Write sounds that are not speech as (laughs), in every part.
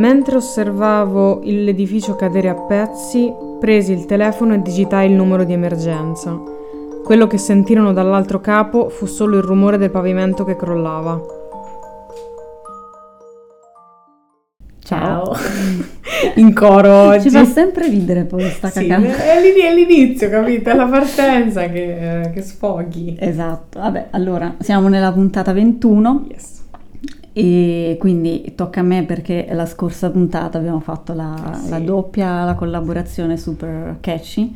Mentre osservavo l'edificio cadere a pezzi, presi il telefono e digitai il numero di emergenza. Quello che sentirono dall'altro capo fu solo il rumore del pavimento che crollava. Ciao. (laughs) In coro oggi. Ci fa sempre ridere poi sta Sì, cacata. è l'inizio, capito? È la partenza che, eh, che sfoghi. Esatto, vabbè, allora siamo nella puntata 21 Yes. E quindi tocca a me perché la scorsa puntata abbiamo fatto la, Sì. la doppia, la collaborazione super catchy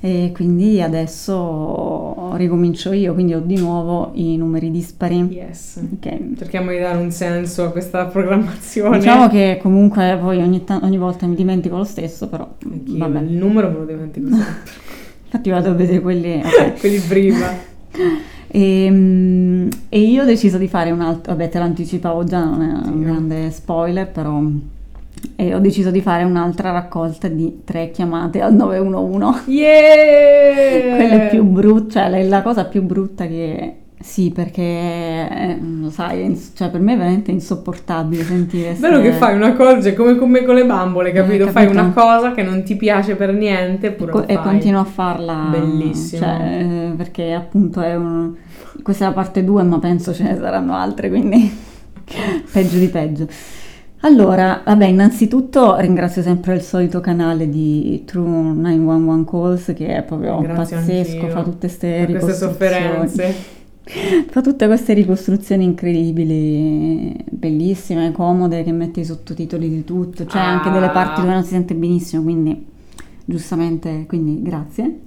e quindi adesso ricomincio io, quindi ho di nuovo i numeri dispari. Yes. Ok. Cerchiamo di dare un senso a questa programmazione. Diciamo che comunque poi ogni, ta- ogni volta mi dimentico lo stesso, però Anch'io, vabbè. il numero me lo dimentico sempre. (laughs) Infatti vado a vedere quelli... ok. (laughs) Quelli prima. (laughs) E, mm, e io ho deciso di fare un altro, vabbè te l'anticipavo già, non è un Sì. grande spoiler, però e ho deciso di fare un'altra raccolta di tre chiamate al 911. Yeah! (laughs) Quella è più brutta, cioè la- la cosa più brutta che... Sì, perché eh, lo sai, è ins- cioè per me è veramente insopportabile sentire Bello ste- che fai una cosa, è come, come con le bambole, capito? Eh, Fai capito. una cosa che non ti piace per niente, eppure Co- e fai. continuo a farla Bellissimo. cioè, eh, perché appunto è un questa è la parte 2 ma penso ce ne saranno altre quindi (laughs) peggio di peggio allora vabbè innanzitutto ringrazio sempre il solito canale di True 911 Calls che è proprio Grazie pazzesco fa tutte queste per queste ricostruzioni sofferenze. Fa tutte queste ricostruzioni incredibili bellissime comode che mette i sottotitoli di tutto c'è anche delle parti Ah. dove non si sente benissimo quindi giustamente quindi grazie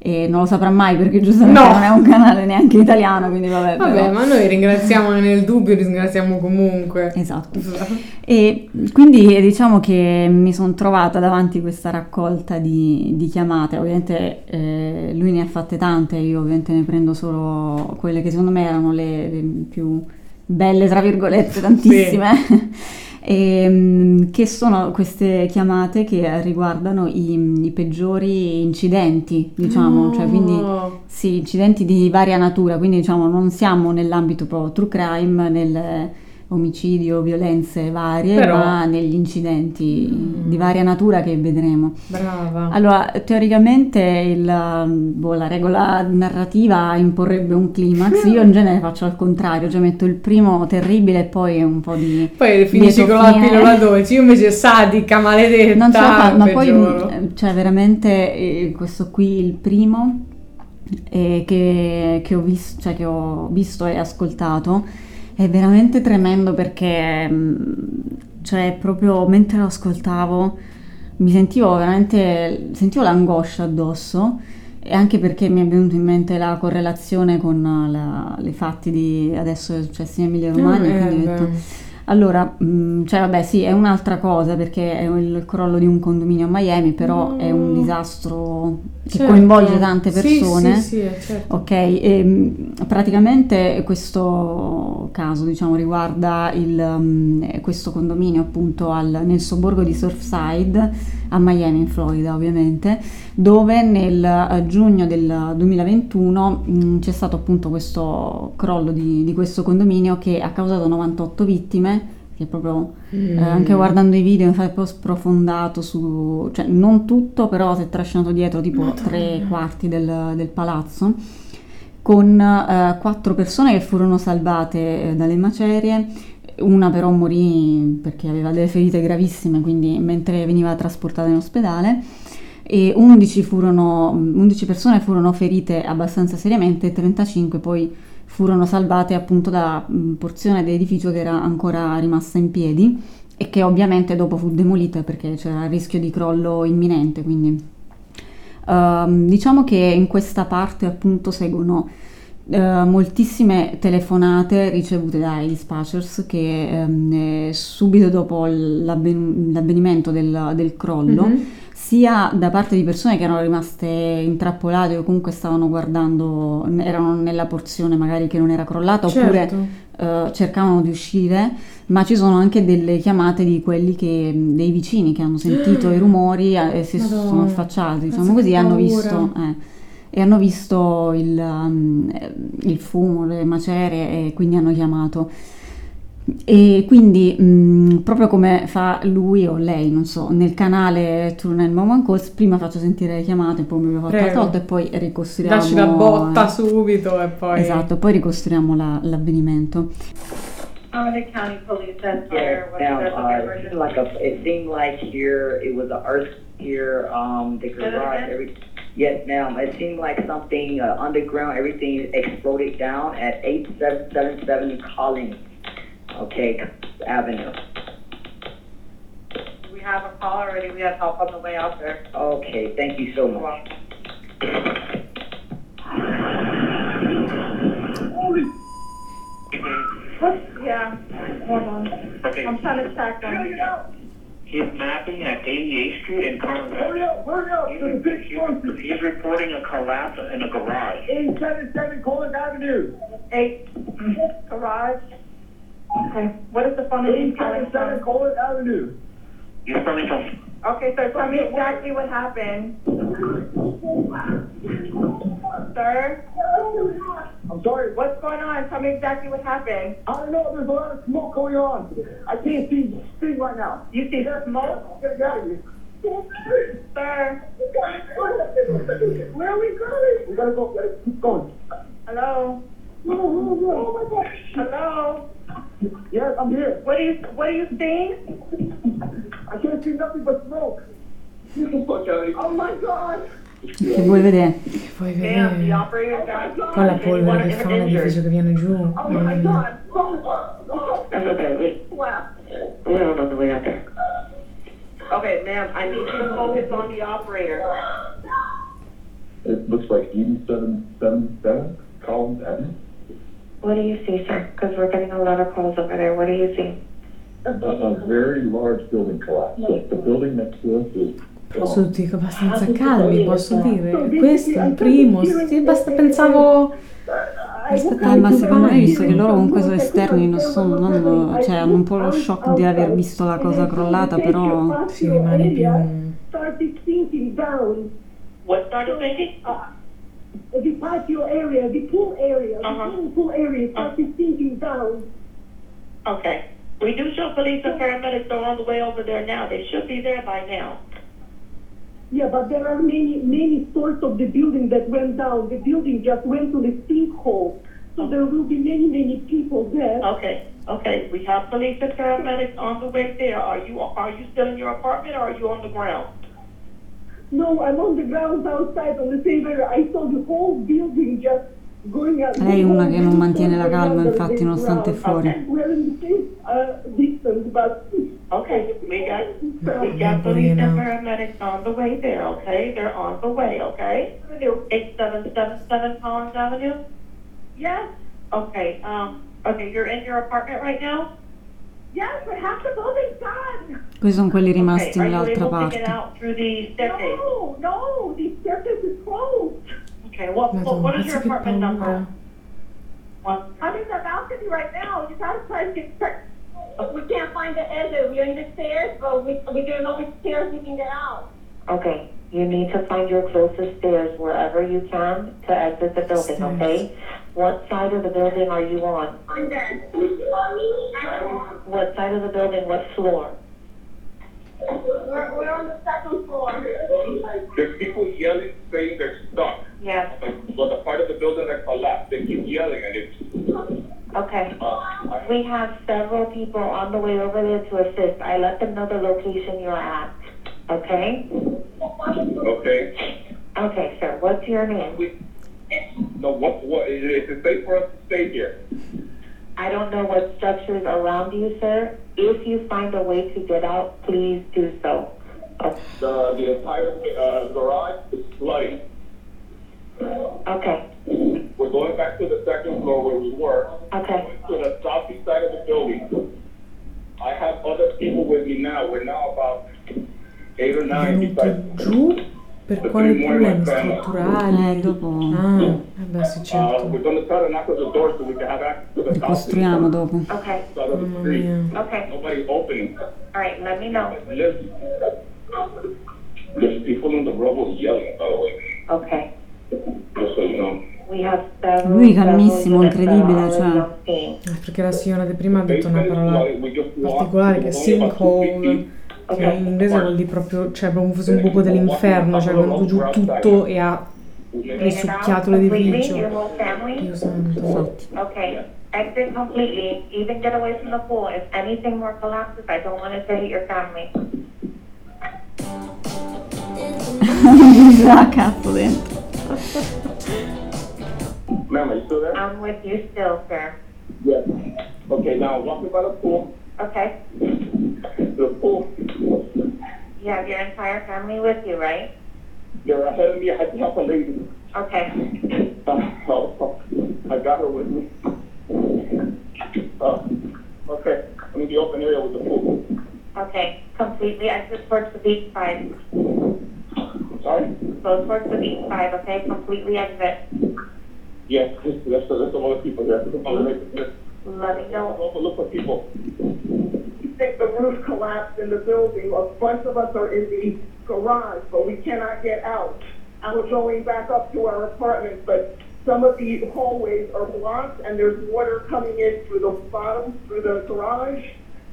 e non lo saprà mai perché giustamente No. non è un canale neanche italiano quindi vabbè, Vabbè, però- ma noi ringraziamo nel dubbio, ringraziamo comunque. esatto. (laughs) E quindi diciamo che mi sono trovata davanti a questa raccolta di, di chiamate. Ovviamente eh, lui ne ha fatte tante io ovviamente ne prendo solo quelle che secondo me erano le, le più belle tra virgolette tantissime. E, mm, che sono queste chiamate che riguardano i, i peggiori incidenti diciamo cioè quindi No. sì, incidenti di varia natura, quindi diciamo non siamo nell'ambito proprio true crime, nel omicidio, violenze varie, Però- ma negli incidenti Mm. di varia natura che vedremo. Brava. Allora, teoricamente il, boh, la regola narrativa imporrebbe un climax, (laughs) io in genere faccio al contrario, cioè metto il primo terribile e poi un po' di... Poi finisci con la pillola dolce. Io invece sadica, maledetta. Non ce la fa, ma poi, peggioro. eh, cioè veramente eh, questo qui il primo eh, che, che ho visto, cioè che ho visto e ascoltato è veramente tremendo perché mm, cioè proprio mentre lo ascoltavo mi sentivo veramente, sentivo l'angoscia addosso e anche perché mi è venuto in mente la correlazione con i fatti di adesso successi in Emilia Romagna, Eh, allora, mh, cioè vabbè sì, è un'altra cosa perché è il crollo di un condominio a Miami, però è un No. disastro che Certo. coinvolge tante Sì, persone. Sì, sì, eh, certo. Ok, e, mh, praticamente questo caso diciamo, riguarda il, mh, questo condominio appunto al- nel sobborgo di Surfside a Miami in Florida ovviamente, dove nel eh, giugno del 2021 mh, c'è stato appunto questo crollo di, di questo condominio che ha causato 98 vittime, che proprio Mm. eh, anche guardando i video mi fa un po' sprofondato su, cioè non tutto, però si è trascinato dietro tipo Madonna. tre quarti del, del palazzo, con eh, quattro persone che furono salvate eh, dalle macerie, una però morì perché aveva delle ferite gravissime, quindi mentre veniva trasportata in ospedale, e 11, furono, 11 persone furono ferite abbastanza seriamente e 35 poi furono salvate appunto da mh, porzione dell'edificio che era ancora rimasta in piedi e che ovviamente dopo fu demolita perché c'era il rischio di crollo imminente. Quindi ehm, diciamo che in questa parte appunto seguono eh, moltissime telefonate ricevute dai dispatchers che ehm, eh, subito dopo l'avven- l'avvenimento del, del crollo Mhm. sia da parte di persone che erano rimaste intrappolate o comunque stavano guardando, erano nella porzione magari che non era crollata oppure Certo. eh, cercavano di uscire, ma ci sono anche delle chiamate di quelli che, dei vicini che hanno sentito (gasps) i rumori eh, e si Madonna. sono affacciati, diciamo così, hanno paura. visto, eh, e hanno visto il, um, il fumo, le macerie e quindi hanno chiamato. E quindi, mh, proprio come fa lui o lei, non so, nel canale True 911 Calls, prima faccio sentire le chiamate, poi mi fatto l'altra volta e poi ricostruiamo... Dacci la botta subito e poi... Esatto, poi ricostruiamo la- l'avvenimento. Holiday County Police that's here. Now, their uh, it seemed like a, it seemed like here, it was a earth here, um, the garage, again? Every, yes, ma'am, it seemed like something, uh, underground, everything exploded down at eight seven seven seven Collins, okay, Avenue. We have a call already. We have help on the way out there. Okay, thank you so You're much. welcome. What? Yeah, hold on. Okay, I'm trying to track them. He's mapping at 88th Street in Carmel. Hurry up, hurry up, He's, to the big he's, he's reporting a collapse in a garage. 877 Collins Avenue. Eight, mm-hmm, garage. Okay, what is the phone that 877? Collins Avenue. He's coming from, Okay, sir, tell me exactly what happened. Sir, I'm sorry, what's going on? Tell me exactly what happened. I don't know, there's a lot of smoke going on. I can't see, see right now. You see that smoke? Get out of here. Sir, Where are we going? We gotta go, let's keep going. hello? Oh my gosh. Hello? Yes, I'm here. What are you, what are you seeing? I can't see nothing but smoke. Oh my god. Che vuoi vedere? Che puoi Ma'am, the vedere? operator got Poi la polvere che fa nell'edificio che viene giù. Oh my Mamma mia. god. Oh, That's okay, we, wow. we're on the way out there. Okay, ma'am, I need you to focus on the operator. It looks like eighty-seven, seven, seven Collins Avenue. What do you see, sir? Because we're getting a lot of calls over there. What do you see? A, a very large building collapse. The, the building next to us is. Posso tutti abbastanza calmi, posso dire. Questo è il primo. Sì, basta, pensavo. Aspetta, ma secondo me, visto che loro comunque sono esterni, non sono, non- cioè, hanno un po' lo shock di aver visto la cosa crollata, però... Si rimane più. What started thinking? The patio area, the pool area, Uh-huh. the swimming pool area started sinking down. Okay. We do show police and paramedics are on the way over there now. They should be there by now. Yeah, but there are many, many sorts of the building that went down. The building just went to the sinkhole. So there will be many, many people there. Okay, okay. We have police and paramedics on the way there. Are you, are you still in your apartment or are you on the ground? No, I'm on the ground outside on the same area. I saw the whole building just going up. Lei è una che non mantiene la calma, infatti, nonostante è fuori. We're in the same uh, distance, but Okay, we got, we got police and paramedics on the way there, okay? They're on the way, okay? Eight seven seven seven Collins Avenue? Yes, Okay, um, okay, you're in your apartment right now? Questi sono quelli Okay, rimasti are you nell'altra able to get parte. out through the staircase? no, no, the staircase is closed. Okay, what, what, Madonna, what is your apartment number? paura. One, I'm in the balcony right now. You gotta try to get checked. We can't find the exit. We're in the stairs, but we, we don't know which stairs we can get out. Okay, you need to find your closest stairs wherever you can to exit the building, Stairs. okay? What side of the building are you on? I'm dead. What side of the building, what floor? We're, we're on the second floor. There's people yelling, saying they're stuck. Yes, But the part of the building that collapsed, they keep yelling and it's, okay. uh, We have several people on the way over there to assist. I let them know the location you're at, okay? okay? Okay, sir, what's your name? We, no, what, what, is it, is it safe for us to stay here? I don't know what structures around you, sir. If you find a way to get out, please do so. Okay. The, the entire, uh, garage is flooding. Okay, We're going back to the second floor where we were. okay, to the southeast side of the building. I have other people with me now. We're now about eight or nine venuto besides. giù per quali problemi strutturali? Eh, dopo Ah, eh beh sì, Uh, certo. ricostruiamo dopo. the Mamma mia. okay. Nobody opening. All right, let me know. There's, there's people in the rubble yelling, by the way, Okay, just so you know. We have several. Lui calmissimo, incredibile, cioè. Eh, Perché la signora di prima ha detto una parola particolare che è sinkhole, vuol dire proprio, cioè proprio fosse un buco dell'inferno, cioè è venuto giù tutto e ha risucchiato l'edificio. Dio santo. Okay. Exit completely. Even get away from the pool. If anything more collapses, I don't want it to hit your family. (laughs) Ah, cazzo dentro. Ma'am, are you still there? I'm with you still, sir. Yes. Okay, now walk me by the pool. Okay. The pool. You have your entire family with you, right? They're ahead of me. I had to help a lady. Okay. Uh, oh, I got her with me. Uh, okay, I'm in the open area with the pool. Okay. Completely exit towards the beach side. Sorry? Go towards the beach side, okay? Completely exit. Yes, there's, there's, there's some other people here. Other people. Let me know. Also look for people. Think the roof collapsed in the building. A bunch of us are in the garage, but we cannot get out. And we're going back up to our apartment, but some of the hallways are blocked and there's water coming in through the bottom, through the garage.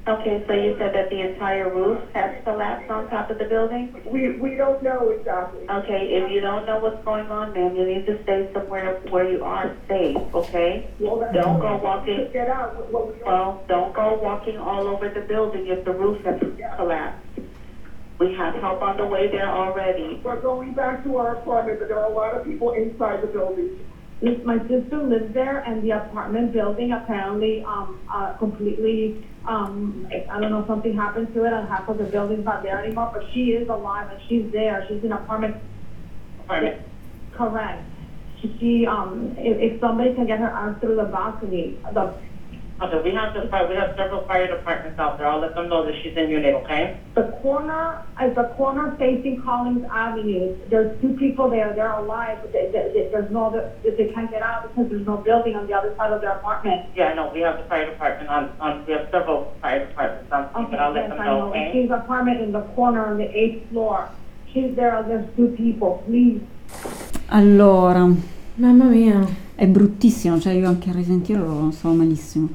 Okay, so you said that the entire roof has collapsed on top of the building? We, we don't know exactly. Okay, if you don't know what's going on, ma'am, you need to stay somewhere where you are safe, okay? Well, that's Don't go walking, get out. Well, we don't- well, don't go walking all over the building if the roof has collapsed. We have help on the way there already. We're going back to our apartment, but there are a lot of people inside the building. Yes, my sister lives there, and the apartment building apparently um uh, completely um I I don't know something happened to it, and half of the building's not there anymore. But she is alive, and she's there. She's in apartment. Apartment. Correct. She, she um if, if somebody can get her out through the balcony, the Okay, we have the fire, we have several fire departments out there. I'll let them know that she's in unit, okay? the corner is the corner facing Collins Avenue. There's two people there. They're alive. But they, they, they- there's no other. They can't get out because there's no building on the other side of their apartment. Yeah, I know, we have the fire department on, on, we have several fire departments on, scene, Okay, but I'll let yes, them I know, know. okay? She's apartment in the corner on the eighth floor. She's there, there's two people, please. Allora, Mamma mia. è bruttissimo, cioè io anche a risentirlo stavo malissimo.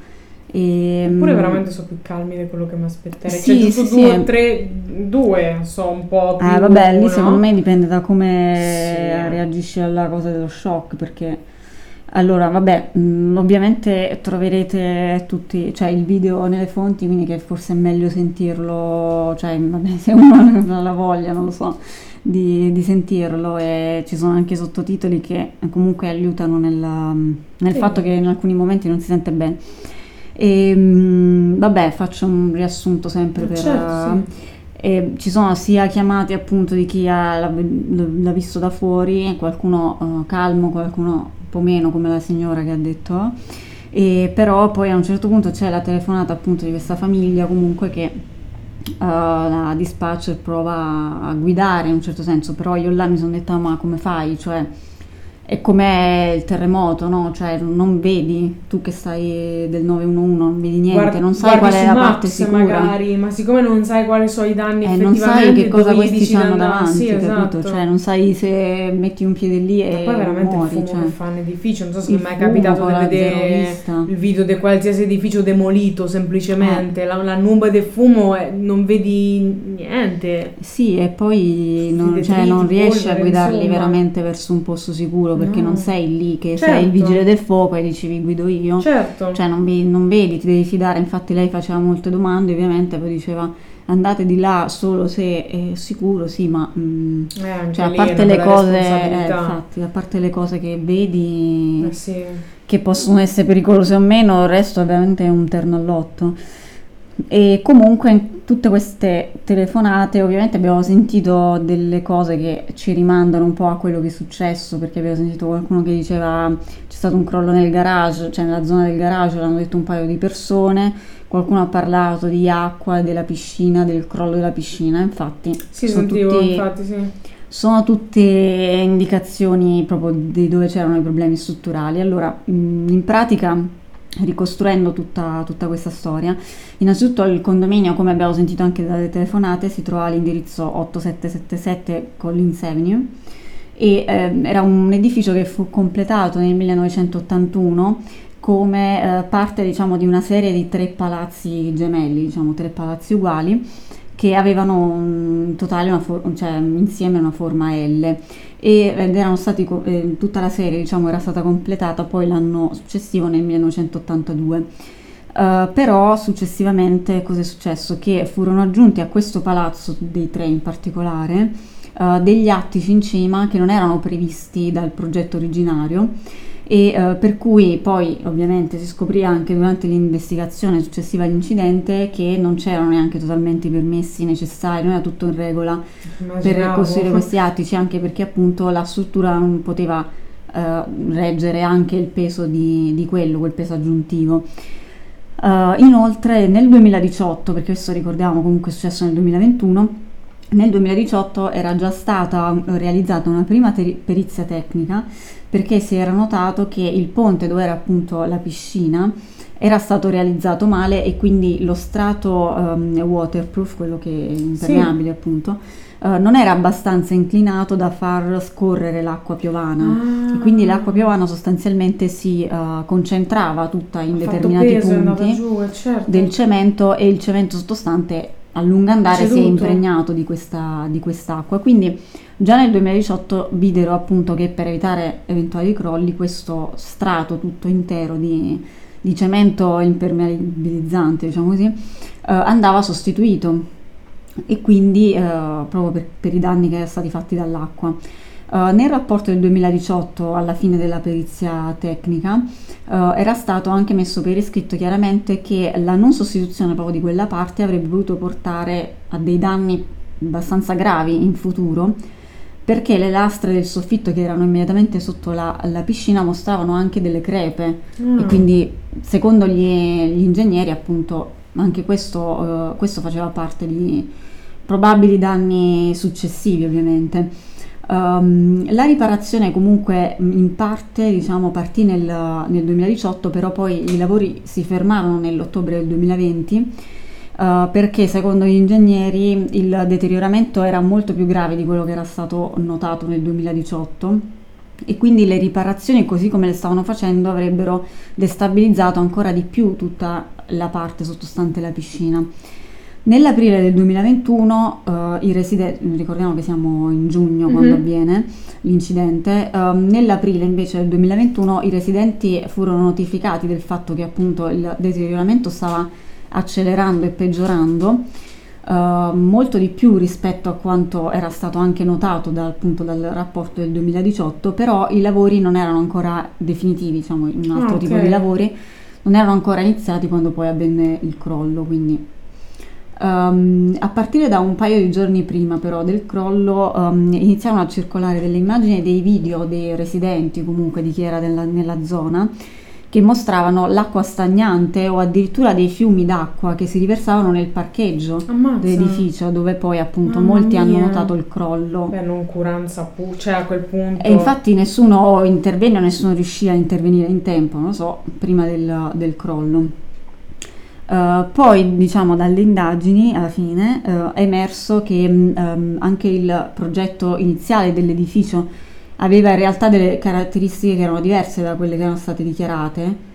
E, Eppure veramente sono più calmi di quello che mi aspetterei. Sì, cioè, sì, due, sì. tre, due, so un po' più. Eh, vabbè, lì no? secondo me dipende da come Sì. reagisci alla cosa dello shock, perché allora, vabbè, mh, ovviamente troverete tutti, cioè il video nelle fonti, quindi che forse è meglio sentirlo, cioè, vabbè, (laughs) se uno non ha la voglia, non lo so, di, di sentirlo e ci sono anche sottotitoli che comunque aiutano nella- nel Sì. fatto che in alcuni momenti non si sente bene. E, mh, vabbè, faccio un riassunto sempre per... Certo, sì. E ci sono sia chiamate appunto di chi ha- l'ha, l'ha visto da fuori, qualcuno eh, calmo, qualcuno un po' meno come la signora che ha detto, e però poi a un certo punto c'è la telefonata appunto di questa famiglia comunque che eh, la dispatcher prova a guidare in un certo senso, però io là mi sono detta ma come fai? Cioè è come il terremoto, no? Cioè non vedi tu che stai del 911, non vedi niente, Guardi- non sai qual è la parte sicura. magari, ma siccome non sai quali sono i danni Eh, non sai che cosa questi hanno davanti, Sì, capito? esatto. Cioè, non sai se metti un piede lì e Ma poi veramente muori, il fumo cioè. che fa un edificio, non so se mi è mai capitato di vedere il video di qualsiasi edificio demolito Eh. semplicemente, la, la nube del fumo è- non vedi niente. Sì, e poi non, detriti, cioè, non riesci a guidarli insomma. veramente verso un posto sicuro perché No. non sei lì che Certo. sei il vigile del fuoco e dici vi guido io. Certo. Cioè non, vi- non vedi, ti devi fidare, infatti lei faceva molte domande ovviamente, poi diceva andate di là solo se è sicuro, sì, ma mm, Eh, cioè, a parte le cose, eh, infatti, a parte le cose che vedi Eh sì. che possono essere pericolose o meno, il resto ovviamente è un terno all'otto. E comunque tutte queste telefonate ovviamente abbiamo sentito delle cose che ci rimandano un po' a quello che è successo, perché abbiamo sentito qualcuno che diceva c'è stato un crollo nel garage, cioè nella zona del garage l'hanno detto un paio di persone, qualcuno ha parlato di acqua, della piscina, del crollo della piscina, infatti Sì, sono sentivo, tutti- infatti, sì. sono tutte indicazioni proprio di dove c'erano i problemi strutturali. Allora, in pratica, ricostruendo tutta, tutta questa storia, innanzitutto il condominio, come abbiamo sentito anche dalle telefonate, si trova all'indirizzo 8777 Collins Avenue e ehm, era un edificio che fu completato nel 1981 come eh, parte diciamo, di una serie di tre palazzi gemelli, diciamo tre palazzi uguali che avevano un totale una for- cioè, insieme una forma L e erano stati eh, tutta la serie diciamo era stata completata poi l'anno successivo nel 1982 Uh, però successivamente cosa è successo? Che furono aggiunti a questo palazzo dei tre in particolare uh, degli attici in cima che non erano previsti dal progetto originario e uh, per cui poi ovviamente si scoprì anche durante l'investigazione successiva all'incidente che non c'erano neanche totalmente i permessi necessari, non era tutto in regola per costruire questi attici anche perché appunto la struttura non poteva reggere anche il peso di, di quello, quel peso aggiuntivo. Uh, inoltre nel 2018, perché questo ricordiamo comunque è successo nel 2021, nel 2018 era già stata realizzata una prima ter- perizia tecnica perché si era notato che il ponte dove era appunto la piscina era stato realizzato male e quindi lo strato um, waterproof, quello che è impermeabile sì. appunto, uh, non era abbastanza inclinato da far scorrere l'acqua piovana. Ah. quindi l'acqua piovana sostanzialmente si uh, concentrava tutta in ha determinati peso, punti giù, certo. del cemento e il cemento sottostante a lungo andare Ceduto. si è impregnato di, questa, di quest'acqua. Quindi già nel 2018 videro appunto che per evitare eventuali crolli questo strato tutto intero di, di cemento impermeabilizzante, diciamo così, eh, andava sostituito e quindi eh, proprio per, per, i danni che erano stati fatti dall'acqua. Uh, nel rapporto del 2018, alla fine della perizia tecnica, uh, era stato anche messo per iscritto chiaramente che la non sostituzione proprio di quella parte avrebbe potuto portare a dei danni abbastanza gravi in futuro, perché le lastre del soffitto che erano immediatamente sotto la, la piscina mostravano anche delle crepe mm. e quindi secondo gli, gli, ingegneri appunto anche questo, uh, questo faceva parte di probabili danni successivi ovviamente. Um, la riparazione comunque in parte diciamo, partì nel, nel, 2018, però poi i lavori si fermarono nell'ottobre del 2020 uh, perché secondo gli ingegneri il deterioramento era molto più grave di quello che era stato notato nel 2018 e quindi le riparazioni così come le stavano facendo avrebbero destabilizzato ancora di più tutta la parte sottostante la piscina. Nell'aprile del 2021 uh, eh, i residenti, ricordiamo che siamo in giugno mm-hmm. quando avviene l'incidente, uh, nell'aprile invece del 2021 i residenti furono notificati del fatto che appunto il deterioramento stava accelerando e peggiorando uh, molto di più rispetto a quanto era stato anche notato dal, appunto, dal rapporto del 2018, però i lavori non erano ancora definitivi, diciamo un altro okay. tipo di lavori, non erano ancora iniziati quando poi avvenne il crollo, quindi Um, a partire da un paio di giorni prima però del crollo um, iniziarono a circolare delle immagini e dei video dei residenti comunque di chi era nella, nella zona che mostravano l'acqua stagnante o addirittura dei fiumi d'acqua che si riversavano nel parcheggio Ammazza. dell'edificio dove poi appunto Mamma molti mia. hanno notato il crollo. Beh, noncuranza pu- cioè a quel punto. E infatti nessuno intervenne o nessuno riuscì a intervenire in tempo, non so, prima del, del crollo. Uh, poi, diciamo, dalle indagini alla fine uh, è emerso che um, anche il progetto iniziale dell'edificio aveva in realtà delle caratteristiche che erano diverse da quelle che erano state dichiarate.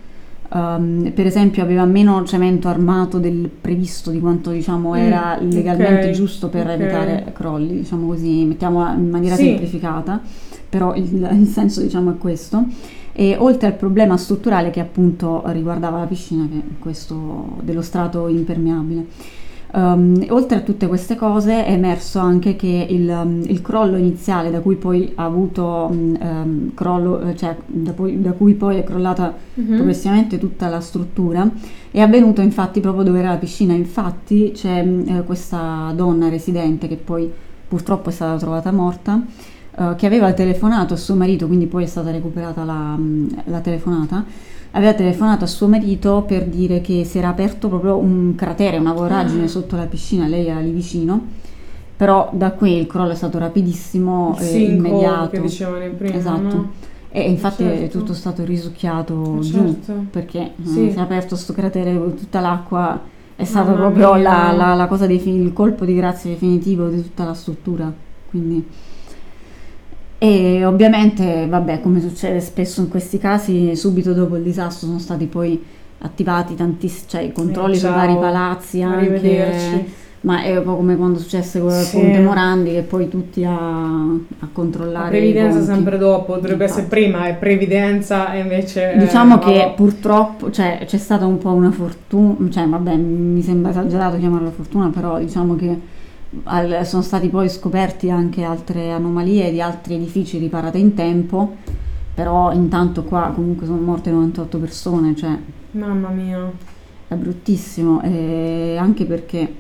Um, per esempio aveva meno cemento armato del previsto di quanto diciamo mm, era legalmente okay, giusto per okay. evitare crolli, diciamo così, mettiamola in maniera sì. semplificata, però il, il senso diciamo è questo e oltre al problema strutturale che appunto riguardava la piscina, che è questo dello strato impermeabile. Um, oltre a tutte queste cose è emerso anche che il, um, il crollo iniziale da cui poi ha avuto um, crollo, cioè da, poi, da, cui poi è crollata uh-huh. progressivamente tutta la struttura è avvenuto infatti proprio dove era la piscina infatti c'è uh, questa donna residente che poi purtroppo è stata trovata morta uh, che aveva telefonato a suo marito, quindi poi è stata recuperata la, mm, la telefonata, aveva telefonato a suo marito per dire che si era aperto proprio un cratere, una voragine ah. sotto la piscina, lei era lì vicino, però da qui il crollo è stato rapidissimo e immediato. che dicevano prima, esatto. No? E infatti certo. tutto è stato risucchiato certo. giù perché eh, sì. si è aperto questo cratere con tutta l'acqua è stato Mamma proprio la, la, la, cosa dei, il colpo di grazia definitivo di tutta la struttura. Quindi E ovviamente, vabbè, come succede spesso in questi casi, subito dopo il disastro sono stati poi attivati tantissimi cioè, i controlli sui ciao, vari palazzi anche, ma è un po' come quando successe con Sì. Ponte Morandi che poi tutti a, a controllare La previdenza sempre dopo, dovrebbe essere Infatti. prima, è previdenza e invece... eh, Diciamo che vabbè. purtroppo cioè, c'è stata un po' una fortuna, cioè vabbè mi sembra esagerato chiamarla fortuna, però diciamo che al- sono stati poi scoperti anche altre anomalie di altri edifici riparati in tempo, però intanto qua comunque sono morte 98 persone, cioè Mamma mia. è bruttissimo, e anche perché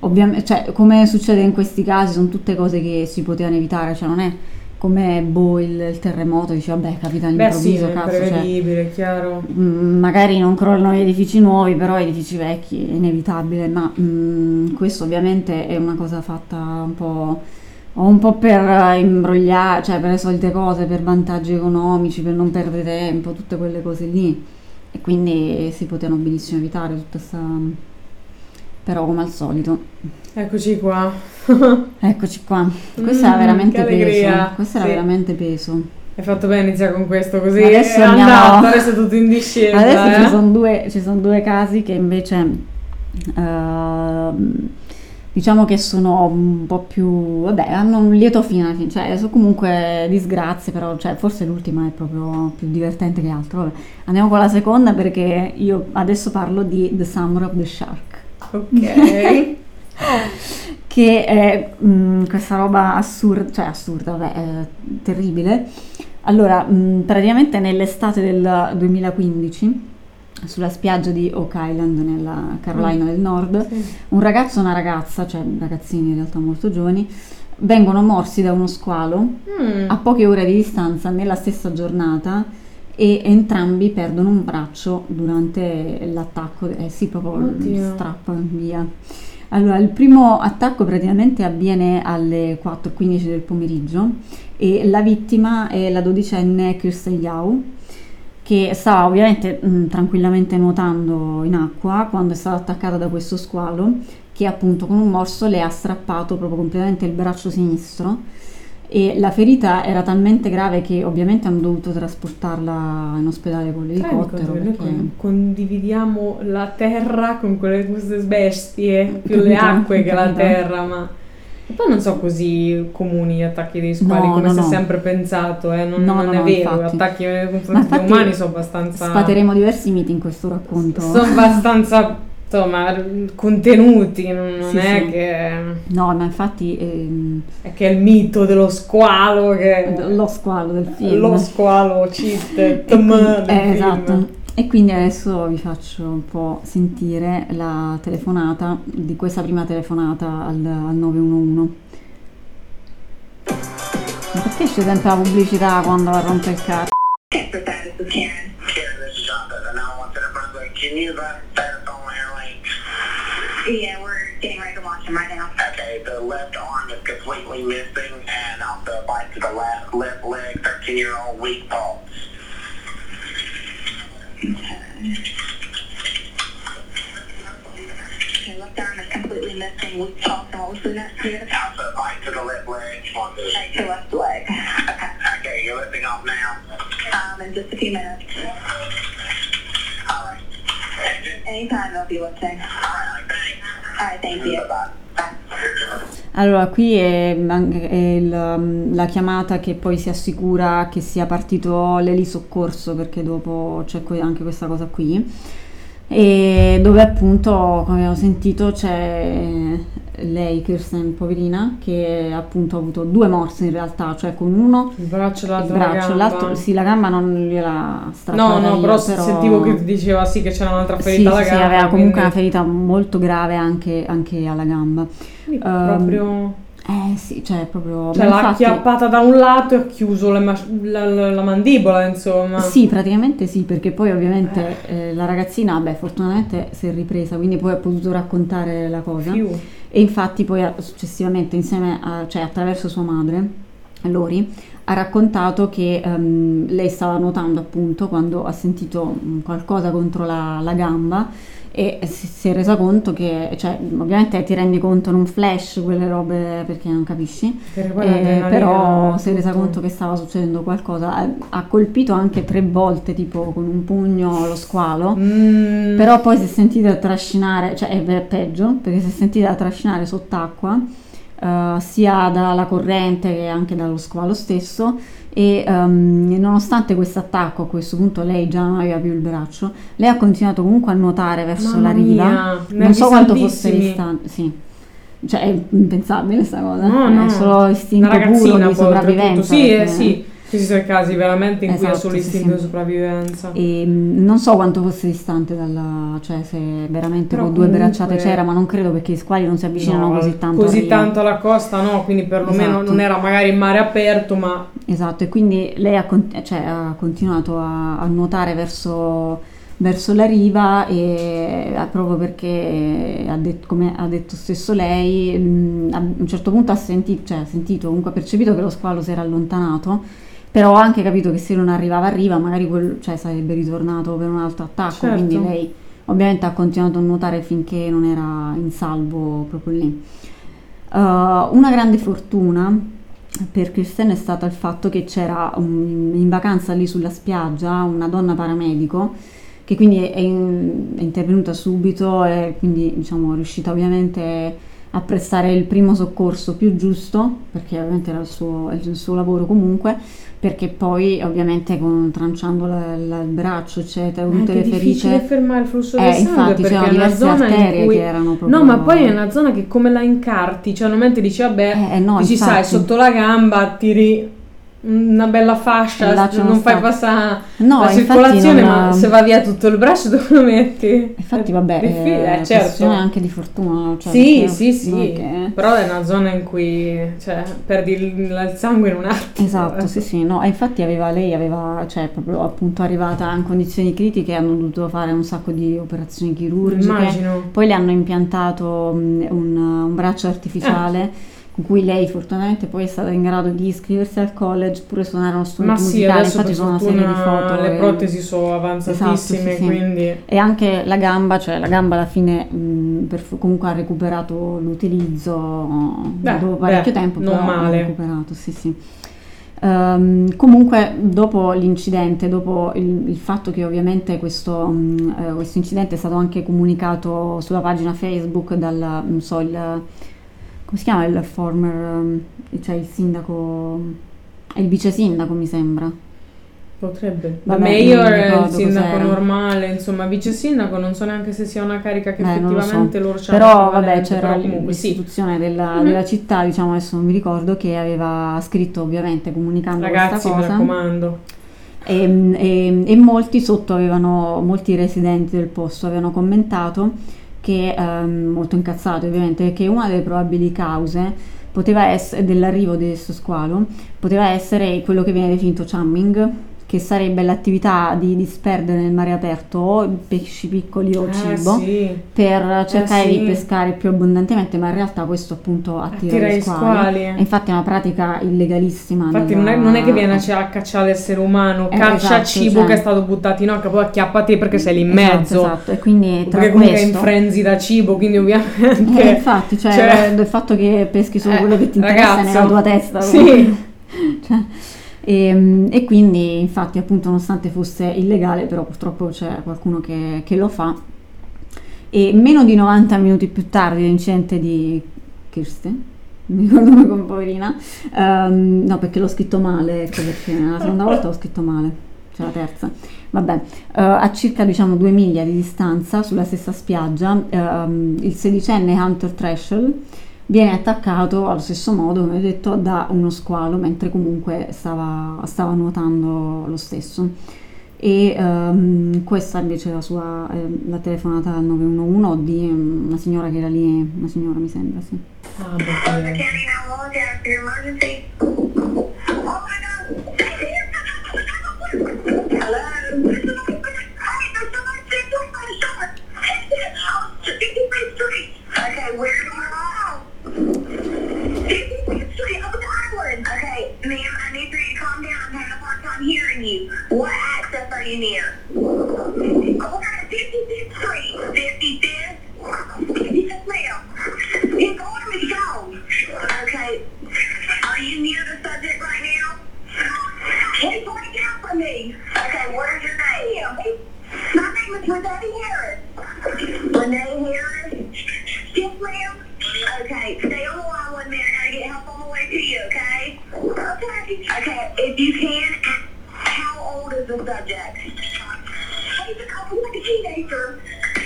ovviamente, cioè, come succede in questi casi, sono tutte cose che si potevano evitare, cioè non è come boh, il, il terremoto, dici vabbè capita Beh sì, all'improvviso, è cazzo, cioè, prevedibile, chiaro. Mm, magari non crollano gli edifici nuovi, però edifici vecchi è inevitabile, ma mm, questo ovviamente è una cosa fatta un po', un po' per eh, imbrogliare, cioè per le solite cose, per vantaggi economici, per non perdere tempo, tutte quelle cose lì. E quindi si potevano benissimo evitare tutta questa... però come al solito. Eccoci qua. (laughs) Eccoci qua. Questo era Mm, veramente che allegria. peso. Questo era Sì. veramente peso. Hai fatto bene iniziare con questo, così Adesso è andiamo- andato, (laughs) adesso è tutto in discesa. Adesso eh. ci sono due, ci sono due casi che invece ehm, diciamo che sono un po' più, vabbè, hanno un lieto fine, cioè sono comunque disgrazie, però cioè, forse l'ultima è proprio più divertente che altro. Vabbè. Andiamo con la seconda perché io adesso parlo di The Summer of the Shark. Ok. (laughs) che è mm, questa roba assurda, cioè assurda, vabbè, è terribile. Allora, mm, praticamente nell'estate del 2015, sulla spiaggia di Oak Island, nella Carolina del Nord, Sì. un ragazzo e una ragazza, cioè ragazzini in realtà molto giovani, vengono morsi da uno squalo Mm. a poche ore di distanza nella stessa giornata e entrambi perdono un braccio durante l'attacco, eh sì, proprio Oddio. strappa via. Allora, il primo attacco praticamente avviene alle 4.15 del pomeriggio e la vittima è la dodicenne Kirsten Yao che stava ovviamente mh, tranquillamente nuotando in acqua quando è stata attaccata da questo squalo che appunto con un morso le ha strappato proprio completamente il braccio sinistro e la ferita era talmente grave che ovviamente hanno dovuto trasportarla in ospedale con l'elicottero Noi perché con- condividiamo la terra con quelle, queste bestie, più le Capito? acque che la Capito? terra, ma... E poi non sono così comuni gli attacchi dei squali No, come no, si è no. sempre pensato, eh? non, No, non no, è vero, gli attacchi nei confronti umani sono abbastanza... sfateremo diversi miti in questo racconto Sono abbastanza, insomma, contenuti, non, Sì, è sì. che... no ma infatti ehm, È che è il mito dello squalo che... lo squalo del film Lo squalo quindi- del eh, esatto. E quindi adesso vi faccio un po' sentire la telefonata di questa prima telefonata al, al 911. Ma perché c'è sempre la pubblicità quando rompe il cazzo? Yeah, we're getting ready to launch him right now. Okay, the left arm is completely missing and also a bite to the left, left leg, 13-year-old weak pulse. Okay, left arm is completely missing. We talked and what was the next here? Also bite to the left leg. Right to left leg. Okay, you're lifting off now. Um, in just a few minutes. All right. Anytime they'll be lifting. All right, Allora, qui è, è il- la chiamata che poi si assicura che sia partito l'elisoccorso, perché dopo c'è anche questa cosa qui, e dove appunto, come abbiamo sentito, c'è lei, Kirsten, poverina, che appunto ha avuto due morsi in realtà, cioè con uno Il braccio e il l'altro la braccio, gamba. l'altro, sì, la gamba non gliela strappata No, no, via, però, sentivo che diceva sì che c'era un'altra sì, ferita alla sì, gamba. aveva comunque quindi- una ferita molto grave anche, anche alla gamba. quindi Ehm, proprio... Eh sì, cioè proprio... Cioè ma l'ha infatti- acchiappata da un lato e ha chiuso mas- la, la- la mandibola, insomma. Sì, praticamente sì, perché poi ovviamente eh, la ragazzina, beh, fortunatamente si è ripresa, quindi poi ha potuto raccontare la cosa. Più. E infatti poi successivamente, insieme a, cioè attraverso sua madre, Lori, ha raccontato che ehm, lei stava nuotando appunto quando ha sentito qualcosa contro la, la gamba e si, si è resa conto che, cioè, ovviamente ti rendi conto in un flash quelle robe perché non capisci, Per quella eh, però si è resa conto che stava succedendo qualcosa, ha, ha colpito anche tre volte tipo con un pugno lo squalo, Mm, però poi si è sentita trascinare, cioè è pe- peggio perché si è sentita trascinare sott'acqua eh, sia dalla corrente che anche dallo squalo stesso e ehm, nonostante questo attacco a questo punto lei già non aveva più il braccio, lei ha continuato comunque a nuotare verso Mamma la riva, mia, non so quanto fosse distante, sì. Cioè è impensabile sta cosa, No, è no. solo istinto puro di sopravvivenza. Sì, eh, perché- sì. Ci sono casi veramente in cui è Esatto, solo istinto sì. di sopravvivenza. E mh, non so quanto fosse distante dalla, cioè se veramente Però con due comunque- bracciate c'era, ma non credo perché i squali non si avvicinano No, così tanto. Così a riva. tanto alla costa, no, quindi perlomeno Esatto. non era magari in mare aperto, ma Esatto, e quindi lei ha, con- cioè, ha continuato a, a nuotare verso, verso la riva e eh, proprio perché, ha det- come ha detto stesso lei, mh, a un certo punto ha sentito, cioè, ha sentito, comunque ha percepito che lo squalo si era allontanato, però ha anche capito che se non arrivava a riva magari quel- cioè, sarebbe ritornato per un altro attacco, Certo. quindi lei ovviamente ha continuato a nuotare finché non era in salvo proprio lì. Uh, una grande fortuna per Kristen è stata il fatto che c'era un- in vacanza lì sulla spiaggia una donna paramedico che quindi è, in- è intervenuta subito e quindi diciamo è riuscita ovviamente a prestare il primo soccorso più giusto perché ovviamente era il suo, il suo lavoro comunque perché poi ovviamente con, tranciando la- la- il braccio eccetera tutte è le difficile ferite fermare il flusso Eh, del sangue infatti, perché è una diverse arterie cui che erano proprio- No, ma poi è una zona che come la incarti, cioè non mentre dici vabbè, Eh, eh, no, dici sai infatti. sotto la gamba tiri una bella fascia, là non fai passare No, la circolazione, non- ma se va via tutto il braccio (laughs) dove lo metti? Infatti, vabbè, è eh, certo. questione anche di fortuna. Cioè, sì, sì, sì, che- però è una zona in cui cioè, perdi il, il sangue in un attimo. Esatto, sì, sì, no, infatti aveva, lei aveva, cioè, proprio appunto arrivata in condizioni critiche, hanno dovuto fare un sacco di operazioni chirurgiche. Immagino. Poi le hanno impiantato mh, un, un braccio artificiale. Con cui lei fortunatamente poi è stata in grado di iscriversi al college pure suonare uno Ma strumento sì, musicale, infatti sono una serie di foto. le e- protesi sono avanzatissime, Esatto, sì, sì. quindi... E anche la gamba, cioè la gamba alla fine mh, per- comunque ha recuperato l'utilizzo Beh, dopo parecchio beh, tempo, non però ha male. recuperato, sì sì. Ehm, comunque dopo l'incidente, dopo il, il fatto che ovviamente questo, mh, eh, questo incidente è stato anche comunicato sulla pagina Facebook dal, non so, il, come si chiama il former, ehm, cioè il sindaco, è il vice sindaco mi sembra. Potrebbe. Vabbè, Vabbè, mi è il sindaco cos'era. normale, insomma, vice sindaco, non so neanche se sia una carica che Eh, non lo so. effettivamente loro c'hanno. Però vabbè c'era però comunque sì. l'istituzione della, Mhm. della città, diciamo adesso non mi ricordo, che aveva scritto ovviamente comunicando Ragazzi, questa mi cosa. raccomando. E, e- e molti sotto avevano, molti residenti del posto avevano commentato che, ehm, molto incazzati ovviamente, che una delle probabili cause essere, dell'arrivo di questo squalo poteva essere quello che viene definito chumming, che sarebbe l'attività di disperdere nel mare aperto o pesci piccoli o Eh, cibo sì. per cercare sì. di pescare più abbondantemente, ma in realtà questo appunto attira, Attira gli squali. E infatti è una pratica illegalissima. Infatti nella- non è, non è che viene a, a cacciare l'essere umano, Eh, caccia esatto, cibo cioè- che è stato buttato in acqua, poi acchiappa te perché sei lì in Esatto, mezzo. esatto, e quindi tra Perché comunque è in questo- frenzy da cibo, quindi Eh, ovviamente... infatti, cioè, (laughs) cioè- il fatto che peschi solo Eh, quello che ti interessa ragazzo, nella tua testa. sì. (laughs) Cioè, e, e quindi, infatti, appunto, nonostante fosse illegale, però purtroppo c'è qualcuno che, che lo fa. E meno di 90 minuti più tardi dell'incidente di Kirsten, (laughs) mi ricordo come con poverina, ehm, no perché l'ho scritto male, ecco perché la seconda volta l'ho scritto male, cioè la terza. Vabbè, eh, a circa diciamo due miglia di distanza, sulla stessa spiaggia, ehm, il sedicenne Hunter Trashel viene attaccato allo stesso modo, come ho detto, da uno squalo, mentre comunque stava, stava nuotando lo stesso. E ehm, questa invece è la sua ehm, la telefonata al 911 di ehm, una signora che era lì, una signora mi sembra, sì. Ah, perché... County 911 you. What access are you near we're at 55th Street. Okay, stay on the line one minute. I gotta get help on the way to you, okay? Okay. Okay, if you can, a- how old is the subject? He's a couple like a teenager.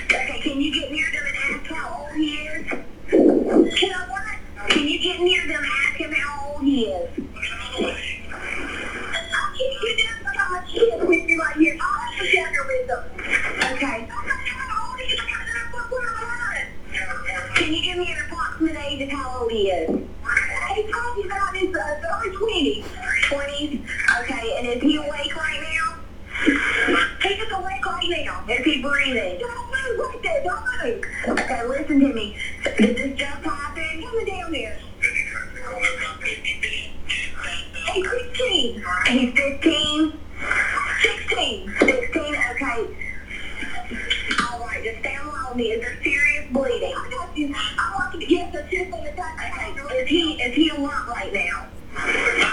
Okay, can you get near them and ask how old he is? Can I what? Can you get near them and ask him how old he is? I'll keep you down for how much shit with you right here. I'll have to together with them. Okay. How old is he? Can you give me an approximate age of how old he is? He's probably about his uh, early 20s. 20s? Okay, and is he awake right now? He's just awake right now. Is he breathing? Don't move right there. Don't move. Okay, listen to me. Did this just happen? Come down here. He's 16. He's 15. 16. 16, okay. All right, just stay alone with me. Is there serious bleeding? I got you. I want you to get the tip in the Okay. Is he, is he alert right now?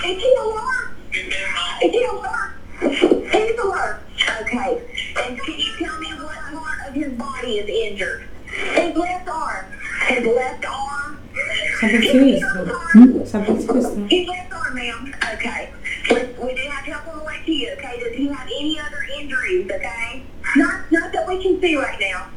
Is he alert? Is he alert? He's alert. Okay. And can you tell me what part of his body is injured? His left arm. His left arm. Sempre il sinistro. Sempre il sinistro. His ma'am. Okay. We, we do have help on the way to you, okay? Does he have any other injuries, okay? Not, not that we can see right now.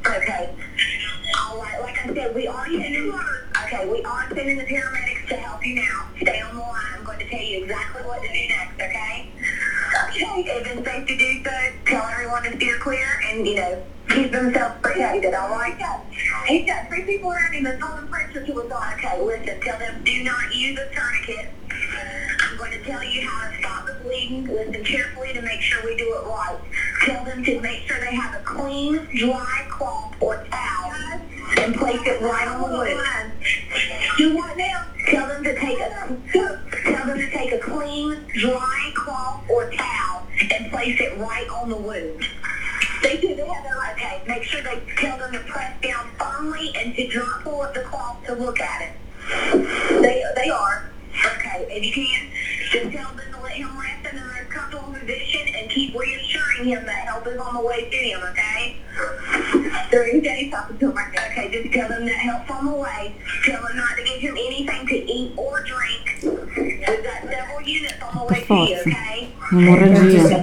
Un'emorragia.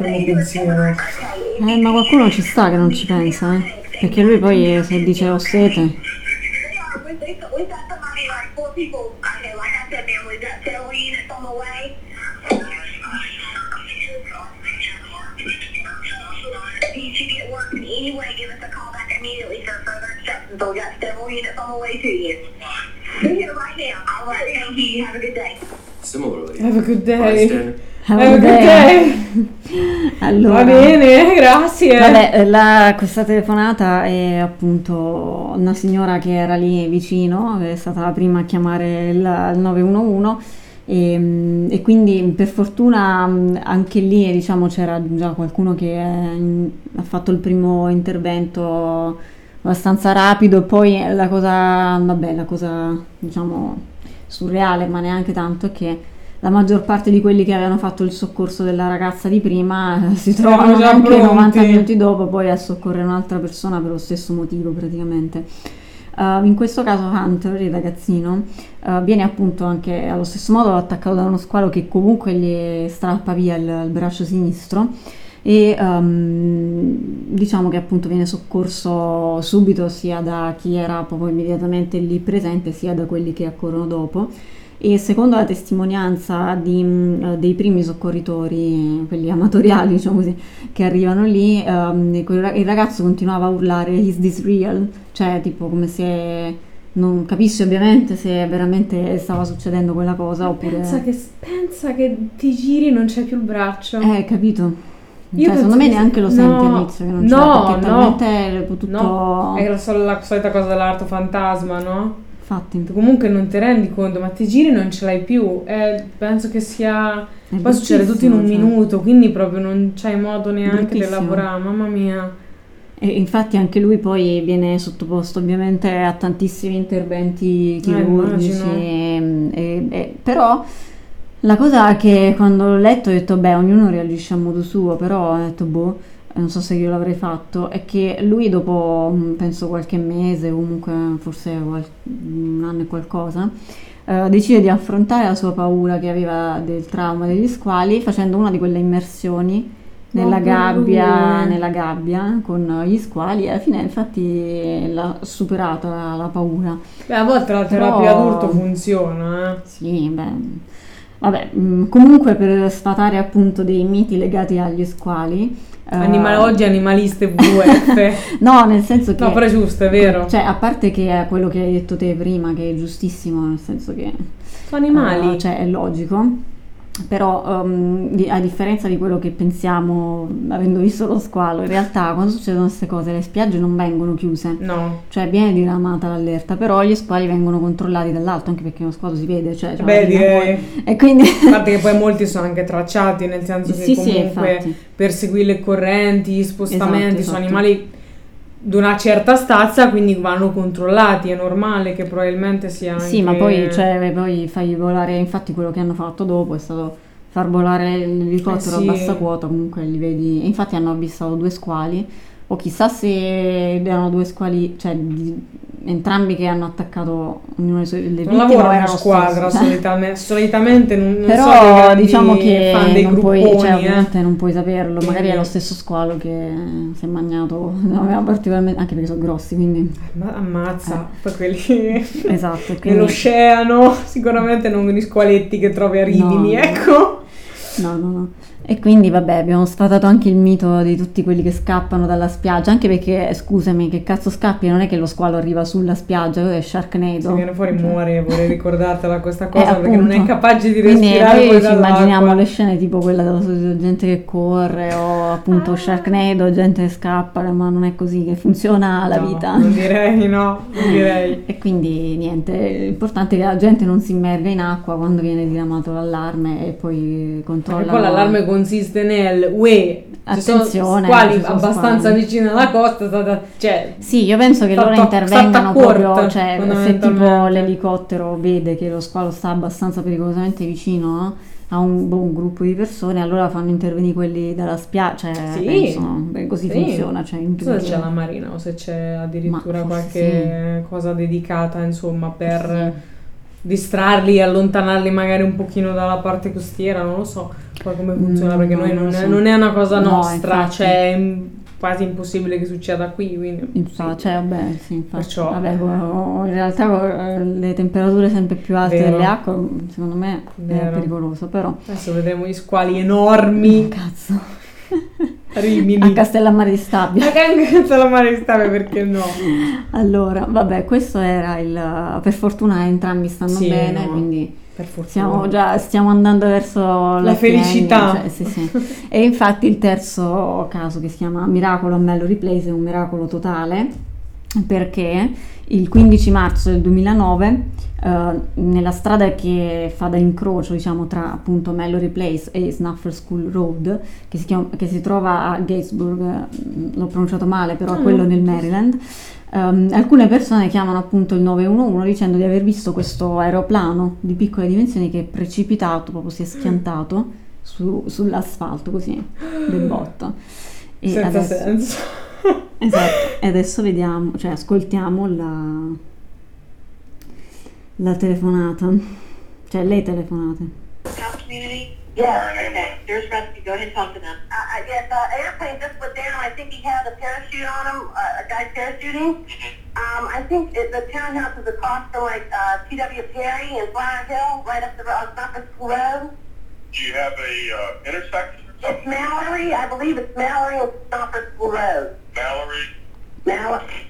Eh, ma qualcuno ci sta che non ci pensa, eh. Perché lui poi eh, se dice ho sete. Similarly, Have a good day. Bystander Have a Have a good good day. day. Allora, Va bene, grazie. Vabbè, eh, la- questa telefonata è appunto una signora che era lì vicino, è stata la prima a chiamare il, il 911 e, mm, e quindi per fortuna mm, anche lì diciamo c'era già qualcuno che eh, in- ha fatto il primo intervento abbastanza rapido e poi la cosa, vabbè, la cosa diciamo surreale, ma neanche tanto, è che la maggior parte di quelli che avevano fatto il soccorso della ragazza di prima eh, si trovano anche pronti. 90 minuti dopo poi a soccorrere un'altra persona per lo stesso motivo praticamente. Uh, in questo caso Hunter, il ragazzino, uh, viene appunto anche allo stesso modo attaccato da uno squalo che comunque gli strappa via il, il braccio sinistro e um, diciamo che appunto viene soccorso subito sia da chi era proprio immediatamente lì presente sia da quelli che accorrono dopo e secondo la testimonianza di, mh, dei primi soccorritori, quelli amatoriali diciamo così, che arrivano lì, ehm, il ragazzo continuava a urlare Is this real? Cioè tipo come se non capisce ovviamente se veramente stava succedendo quella cosa oppure... Pensa che, pensa che ti giri non c'è più il braccio. Eh, capito. Io Cioè, secondo me che- neanche lo no, senti all'inizio che non c'è, no, perché è no. talmente tutto... No, è la, sol- la solita cosa dell'arto fantasma, no? Infatti. Tu comunque non ti rendi conto, ma ti giri e non ce l'hai più. Eh, penso che sia... È Poi succede tutto in un cioè. minuto, quindi proprio non c'hai modo neanche di lavorare, mamma mia. E infatti anche lui poi viene sottoposto ovviamente a tantissimi interventi chirurgici, immagino. e- e- e- però la cosa che quando l'ho letto ho detto beh ognuno reagisce a modo suo, però ho detto boh, non so se io l'avrei fatto, è che lui dopo, mm, penso qualche mese, comunque forse un anno e qualcosa, eh, decide di affrontare la sua paura che aveva del trauma degli squali facendo una di quelle immersioni nella Oh, gabbia, nella gabbia con gli squali e alla fine infatti l'ha superata la, la paura. Beh, a volte la Però- terapia adulto funziona, eh. Sì, beh, vabbè, mm, comunque per sfatare appunto dei miti legati agli squali. Eh, Animale- oggi animaliste WWF. (laughs) No, nel senso che... No, però è giusto, è vero. Cioè, a parte che è quello che hai detto te prima, che è giustissimo, nel senso che... Sono animali. eh, cioè, è logico. Però, um, di- a differenza di quello che pensiamo, avendo visto lo squalo, in realtà quando succedono queste cose le spiagge non vengono chiuse. No. Cioè, viene diramata l'allerta, però gli squali vengono controllati dall'alto, anche perché uno squalo si vede. Cioè, c'ha Beh, direi. E quindi... A parte che poi molti sono anche tracciati, nel senso che Sì, sì, comunque infatti. per seguire le correnti, gli spostamenti, Esatto, sono esatto. animali di una certa stazza, quindi vanno controllati, è normale che probabilmente sia anche... Sì, ma poi, cioè, poi fai volare, infatti quello che hanno fatto dopo è stato far volare l'elicottero Eh sì. a bassa quota, comunque li vedi, infatti hanno avvistato due squali, o chissà se erano due squali, cioè di- entrambi che hanno attaccato ognuno le sue le non vittime, in era lo squadra stesso? (laughs) solitamente, solitamente non, non Però so diciamo che fan dei non puoi, grupponi, cioè, eh. non puoi saperlo, magari è lo stesso squalo che si è mangiato, (laughs) non aveva particolarmente, anche perché sono grossi, quindi... Ma ammazza, poi quelli (laughs) Esatto, quindi... nell'oceano, sicuramente non gli squaletti che trovi a Rimini, No. ecco. No, no, no. E quindi vabbè, abbiamo sfatato anche il mito di tutti quelli che scappano dalla spiaggia, anche perché, scusami, che cazzo scappi? Non è che lo squalo arriva sulla spiaggia, è Sharknado. Se viene fuori Cioè, muore, vorrei (laughs) ricordartela questa eh, cosa perché non è capace di Quindi respirare noi fuori ci immaginiamo le scene tipo quella della gente che corre o appunto Sharknado, gente che scappa, ma non è così che funziona la No, vita. Non direi, no, non (laughs) direi. E quindi niente, l'importante è che la gente non si immerga in acqua quando viene diramato l'allarme e poi controlla. Perché poi l'allarme consiste nel sono Attenzione, sono abbastanza squali. vicini alla costa, cioè Sì, io penso che loro intervengano proprio, corta, cioè se tipo l'elicottero vede che lo squalo sta abbastanza pericolosamente vicino no, a un, boh, un gruppo di persone, allora fanno intervenire quelli dalla spiaggia, cioè Sì. penso, beh, così Sì. funziona, cioè non so se c'è la marina o se c'è addirittura qualche cosa dedicata, insomma, per distrarli e allontanarli magari un pochino dalla parte costiera, non lo so poi come funziona Mm, perché no, noi non lo è, so. non è una cosa No, nostra, infatti. cioè è mm, quasi impossibile che succeda qui, quindi Infa- cioè, vabbè, sì, infatti. Perciò- Vabbè, in realtà le temperature sempre più alte Vero. delle acque, secondo me è Vero. pericoloso, però adesso vedremo gli squali enormi, cazzo. Rimini. A Castellammare di Stabia. Ma che anche se la (laughs) mare stave perché no? Allora, vabbè, questo era il... Per fortuna entrambi stanno Sì, bene, no, quindi Per fortuna. stiamo già stiamo andando verso la, La felicità. cioè, sì, sì. E infatti il terzo caso che si chiama Miracolo a Mallory Place è un miracolo totale perché il 15 marzo del 2009 eh, nella strada che fa da incrocio diciamo tra appunto Mallory Place e Snuffer School Road che si, chiama- che si trova a Gatesburg eh, l'ho pronunciato male però Ah, quello no. nel Maryland ehm, alcune persone chiamano appunto il 911 dicendo di aver visto questo aeroplano di piccole dimensioni che è precipitato proprio si è schiantato su- sull'asfalto così del botto e Senza adesso, senso. (laughs) Esatto, e adesso vediamo, cioè ascoltiamo la, la telefonata, cioè le telefonate. Community? Yes. Okay, there's rescue, go ahead and talk to them. Uh, uh, yes, uh, airplane just went down. I think he had a parachute on him, uh, a guy parachuting. Um, I think it, the townhouse is across from like uh, T.W. Perry and Flower Hill, right up the road, up the road. Do you have a uh, intersection or It's? Mallory, I believe it's Mallory and School Road. Mallory?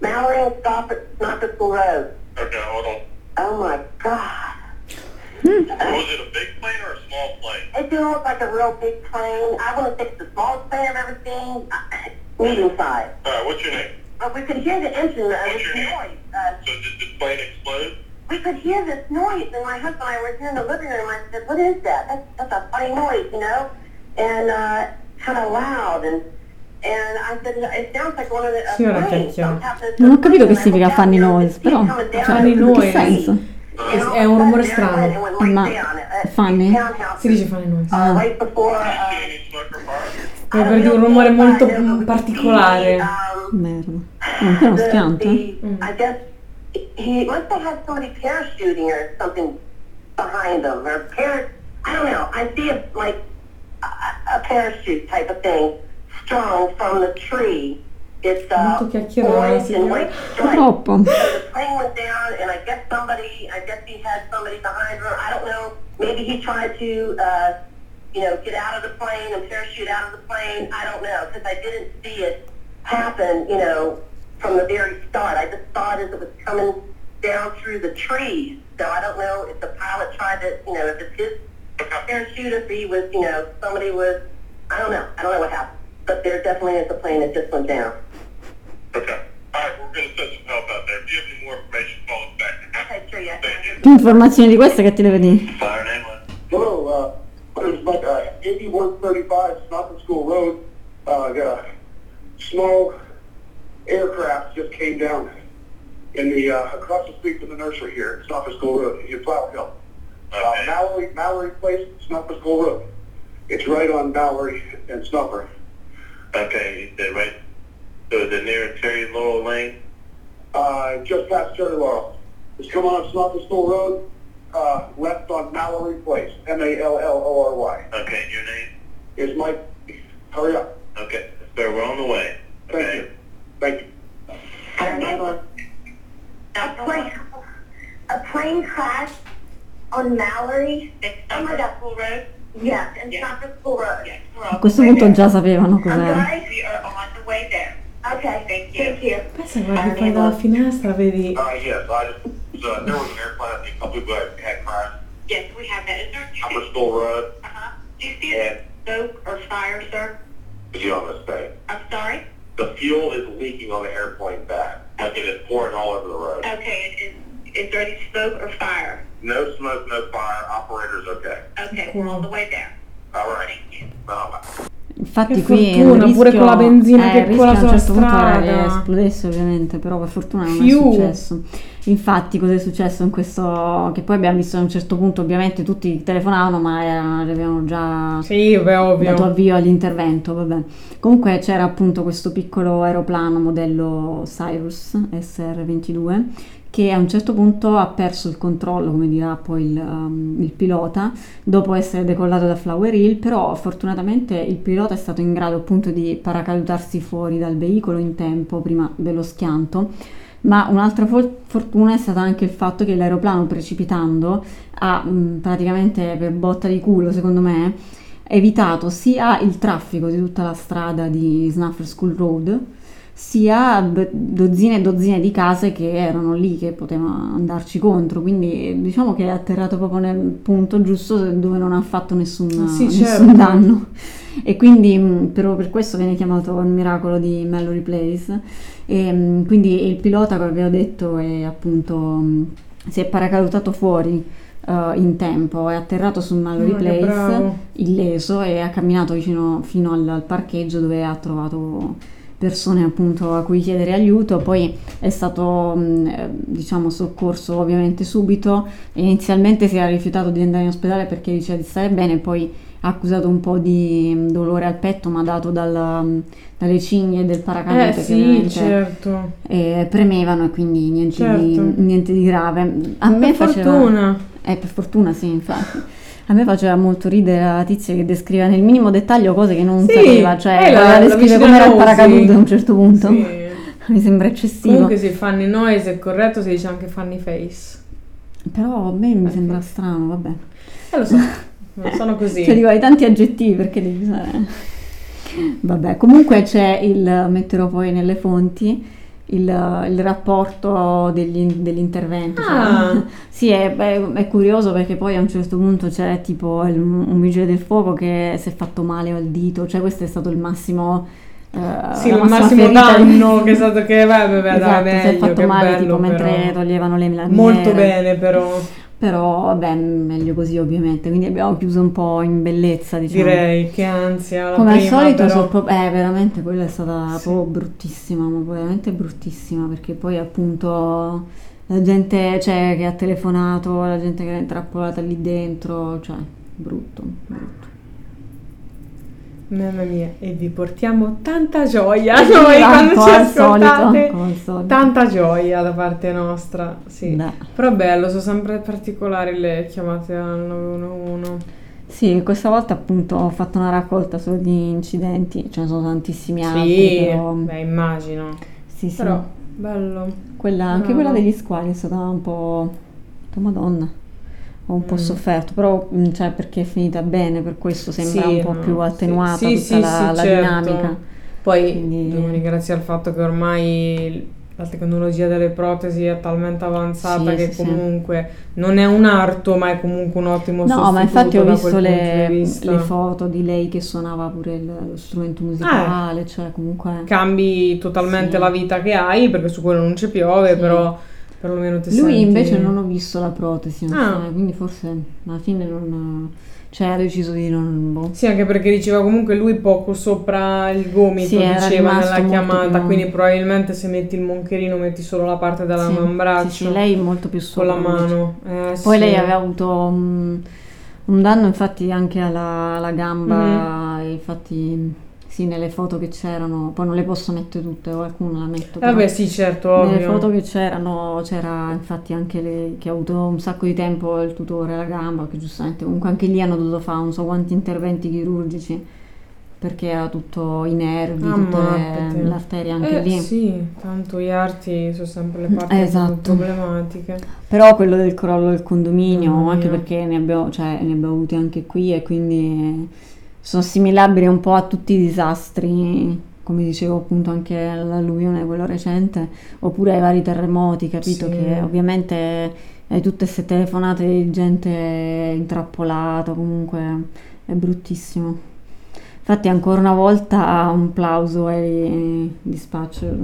Mallory, and Stopper, Stopper School Road. Okay, hold on. Oh my God. Was it a big plane or a small plane? It didn't look like a real big plane. I wouldn't think it's the smallest plane I've ever seen. Uh, Medium size. All right, what's your name? But we could hear the engine, uh, What's your name? noise. Uh, So did the plane explode? we could hear this noise, and my husband and I were here in the living room. I said, "What is that? That's, that's a funny noise, you know?" And uh, kind of loud, and and I said, "It sounds like one of the uh, Sì, ora planes." chiacchiera. Something happened to Non ho capito che significa funny noise, però, cioè, Funny the noise. che senso? È of un rumore strano. Ma uh, funny? Si dice fare noi. Ah. right before. Uh, Any smoker fire? Come per dire un rumore molto mm, particolare. Um, Merda. Anche uno the, schianto? the, Mm. I guess he must have had somebody parachuting or something behind him, or parachute. I don't know. I see a like a, a parachute type of thing strung from the tree. It's uh, orange and white (laughs) stripes. Troppo. So the plane went down, and I guess somebody, I guess he had somebody behind her. I don't know. Maybe he tried to, uh, you know, get out of the plane and parachute out of the plane. I don't know because I didn't see it happen, you know, from the very start. I just saw it as it was coming down through the trees. So I don't know if the pilot tried to, you know, if it's his parachute, if he was, you know, somebody was, I don't know. I don't know what happened. But there definitely is a plane that just went down. Okay. All right, we're going to send some help out there. If you have any more information, call us back. Okay, sure, yeah. Thank you. Più informazioni di queste che ti deve dire. Fire name one. Hello, uh, my name's uh, 8135 Snocker School Road. Uh, got a small aircraft just came down in the, uh, across the street from the nursery here, Snocker School Road, in Flower Hill. Uh, Okay. Mallory, Mallory Place, Snocker School Road. It's right on Mallory and Snuffer. Okay, you said right. So the near Terry Laurel Lane. Uh, just past Cherry Laurel. It's coming on Snocker School Road, uh, left on Mallory Place, M-A-L-L-O-R-Y. Okay, your name. Is Mike, hurry up. Okay, sir, we're on the way. Thank Okay. you. Thank you. A plane, a plane crashed on Mallory. Oh my God. School Road? Yes, in Snocker School Road. Yes, we're A on questo way punto there. già sapevano I'm cos'era. sorry? We are on the way there. Okay, Thank you. thank you. Poi se guardi fuori dalla finestra vedi... Uh, yes, I just, uh, there was an airplane, I think a couple people had, had crashed. Yes, we have that. Is there, Upper School Road, uh-huh. Do you see a smoke or fire, sir? is he on this thing? I'm sorry? The fuel is leaking on the airplane back. Like it is pouring all over the road. Okay, is, is there any smoke or fire? No smoke, no fire, operator's okay. Okay, we're on the way there. All right. Bye-bye. Infatti Che qui fortuna, rischio, pure con la benzina eh, che cola a un sulla certo punto era che strada. esplodesse ovviamente, però per fortuna non Fiu. è successo. Infatti cosa è successo in questo, che poi abbiamo visto a un certo punto ovviamente tutti telefonavano ma avevano già Sì, beh, ovvio. dato avvio all'intervento, vabbè. Comunque c'era appunto questo piccolo aeroplano modello Cyrus SR-22 che a un certo punto ha perso il controllo, come dirà poi il, um, il pilota, dopo essere decollato da Flower Hill, però fortunatamente il pilota è stato in grado appunto di paracadutarsi fuori dal veicolo in tempo prima dello schianto. Ma un'altra fo- fortuna è stata anche il fatto che l'aeroplano precipitando ha mh, praticamente per botta di culo, secondo me, evitato sia il traffico di tutta la strada di Snuffer School Road, sia dozzine e dozzine di case che erano lì che potevano andarci contro. Quindi diciamo che è atterrato proprio nel punto giusto dove non ha fatto nessun, Sì, nessun certo. danno. E quindi mh, per, per questo viene chiamato il miracolo di Mallory Place. E, mh, quindi il pilota, come abbiamo detto, è appunto mh, si è paracadutato fuori eh, in tempo, è atterrato su Mallory Place bravo. illeso e ha camminato vicino fino al, al parcheggio dove ha trovato persone appunto a cui chiedere aiuto, poi è stato mh, eh, diciamo soccorso ovviamente subito inizialmente si era rifiutato di andare in ospedale perché diceva di stare bene, poi ha accusato un po' di mh, dolore al petto ma dato dal, mh, dalle cinghie del paracadute Eh che sì, certo. eh, premevano e quindi niente, Certo. di, niente di grave. A me Per faceva... fortuna. Eh, per fortuna sì, infatti. A me faceva molto ridere la tizia che descriveva nel minimo dettaglio cose che non Sì, sapeva, cioè è la- la descrivere vicina come era il paracadute a un certo punto. Sì. (laughs) Mi sembra eccessivo. Comunque sì, funny noise è corretto, si dice anche funny face. Però a me mi sembra strano, vabbè. Eh lo so, non (laughs) sono così. Cioè dico, hai tanti aggettivi perché devi usare... Vabbè, comunque c'è il, metterò poi nelle fonti, il, il rapporto degli, dell'intervento. cioè- Ah. (laughs) sì, è, è- è curioso perché poi a un certo punto c'è tipo il- un vigile del fuoco che si è fatto male al dito, cioè questo è stato il massimo... eh, Sì, il massimo danno che è stato che vabbè, vabbè, Esatto, dai, si è meglio, fatto male bello, tipo mentre toglievano le lamiere. Molto bene però, Però vabbè, meglio così ovviamente, quindi abbiamo chiuso un po' in bellezza, diciamo. direi, che ansia la Come al prima, solito, però. so eh, veramente quella è stata Sì. proprio bruttissima, ma veramente bruttissima, perché poi appunto la gente cioè, che ha telefonato, la gente che era intrappolata lì dentro, cioè brutto, brutto. Mamma mia, e vi portiamo tanta gioia (laughs) Sì, noi quando ci ascoltate. solito. Tanta gioia da parte nostra, sì. Beh. Però è bello, sono sempre particolari le chiamate al 911. Sì, questa volta appunto ho fatto una raccolta solo di incidenti, ce ne sono tantissimi altri, Sì, però... beh, immagino. Sì, sì. Però, bello. Quella- anche Bravo. quella degli squali è stata un po'... Madonna, ho un po' Mm. sofferto, però mm, cioè, perché è finita bene, per questo sembra Sì, un po' no, più sì. attenuata Sì, tutta sì, la, sì, la certo. dinamica. Poi Quindi- ringraziare il fatto che ormai la tecnologia delle protesi è talmente avanzata Sì, che sì, sì. comunque non è un arto, ma è comunque un ottimo No, ma infatti ho visto le, le foto di lei che suonava pure il- lo strumento musicale, cioè comunque... Cambi totalmente Sì. la vita che hai, perché su quello non ci piove, Sì. però perlomeno ti Lui senti... invece non ho visto la protesi, Ah. so, quindi forse alla fine non... Cioè ha deciso di non... boh. Sì, anche perché diceva comunque lui poco sopra il gomito, Sì, diceva nella chiamata, più- quindi probabilmente se metti il moncherino metti solo la parte Sì, dell'avambraccio sì, sì, lei molto più con la sopra mano. Eh, Poi sì. lei aveva avuto mm, un danno infatti anche alla, alla gamba, Mhm. e infatti sì, nelle foto che c'erano, poi non le posso mettere tutte, qualcuna la metto. però. Vabbè, sì, certo, Nelle ovvio. foto che c'erano c'era infatti anche lei che ha avuto un sacco di tempo il tutore alla gamba, che giustamente comunque anche lì hanno dovuto fare non so quanti interventi chirurgici perché era tutto i nervi, Ah, tutte le, le arterie anche Eh, lì. sì, tanto gli arti sono sempre le parti Eh, più esatto. problematiche. Però quello del crollo del condominio, Mamma anche perché ne abbiamo, cioè, ne abbiamo avuti anche qui e quindi sono assimilabili un po' a tutti i disastri, come dicevo appunto anche all'alluvione, quello recente, oppure ai vari terremoti, capito? Sì. Che ovviamente hai tutte queste telefonate di gente intrappolata, comunque è bruttissimo. Infatti ancora una volta un plauso ai dispatcher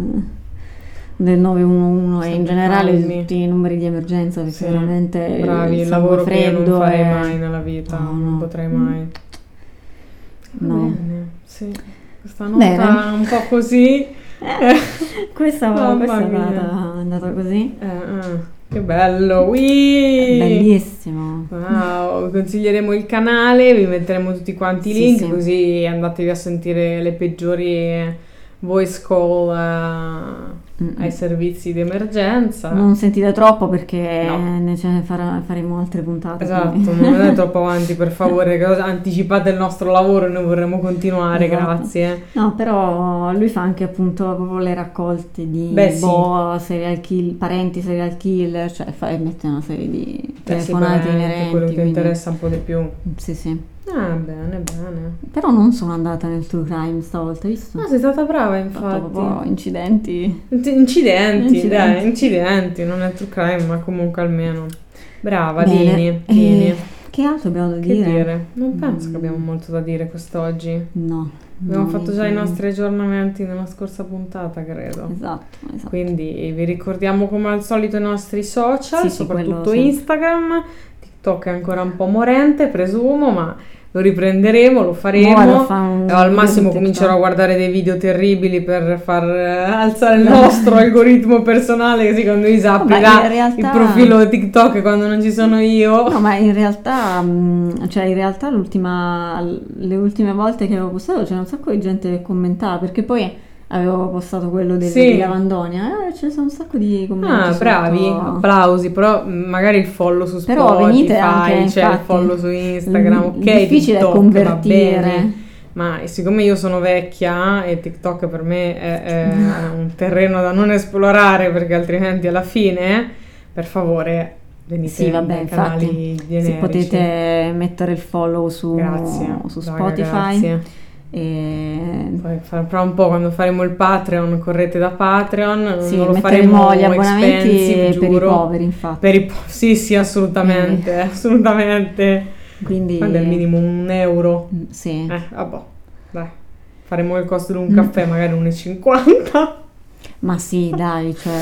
del 911 e in generale di tutti i numeri di emergenza perché Sì, veramente bravi, il lavoro che freddo non farei è- mai nella vita, No, non no. potrei mai. No. bene, sì. Questa Bene. nota un po' così. (laughs) Questa, Mamma questa è, andata, andata così. Eh, eh, che bello, Whee! Bellissimo. Wow, vi consiglieremo il canale, vi metteremo tutti quanti i Sì, link sì. così andatevi a sentire le peggiori voice call Mm-mm. ai servizi di emergenza. Non sentite troppo perché No. ne farà- faremo altre puntate. Esatto, quindi- non andate (laughs) troppo avanti per favore, anticipate il nostro lavoro e noi vorremmo continuare, Esatto. grazie. No, però lui fa anche appunto proprio le raccolte di Beh, sì. boh, serial kill, parenti serial killer, cioè fa, mette una serie di sì, telefonate inerenti. quello che quindi- interessa un po' di più. Sì, sì. Ah, bene, bene. Però non sono andata nel true crime stavolta, visto? No, sei stata brava Ho fatto proprio infatti. incidenti. Inc- Incidenti, Incidenti. dai, incidenti, non è true crime, ma comunque almeno. Brava, Bene, Dini, e Dini. Che altro abbiamo da Che dire? dire? Non penso Mm. che abbiamo molto da dire quest'oggi. No. Abbiamo no, fatto già i nostri aggiornamenti nella scorsa puntata, credo. Esatto, esatto. Quindi vi ricordiamo come al solito i nostri social, Sì, soprattutto. Instagram. TikTok è ancora un po' morente, presumo, ma lo riprenderemo, lo faremo. Mo vado a fare un E al massimo comincerò a guardare dei video terribili per far eh, alzare il nostro (laughs) algoritmo personale, quando mi ma aprirà in realtà- il profilo TikTok quando non ci sono io. No, ma in realtà, mh, cioè in realtà l'ultima, le ultime volte che avevo postato c'era un sacco di gente che commentava, perché poi avevo postato quello del, Sì. di Lavandonia, e c'è un sacco di commenti Ah, sotto. bravi, applausi, però mh, magari il follow su Spotify, Però venite anche, c'è il infatti. follow su Instagram, Mm, ok, difficile TikTok, convertire. Ma siccome io sono vecchia e TikTok per me è, è (laughs) un terreno da non esplorare perché altrimenti alla fine, per favore, venite Sì, vabbè, infatti, se potete mettere il follow su, Grazie, su raga, Spotify. grazie. E... Poi fra un po' quando faremo il Patreon, correte da Patreon, Sì, non lo faremo gli abbonamenti per i giuro. poveri, infatti. Per i po- sì, sì, assolutamente, assolutamente. Quindi... Quando è il minimo? Un euro? Mm, Sì. Eh, vabbè, dai. Faremo il costo di un caffè, magari 1,50. Ma sì, dai, cioè,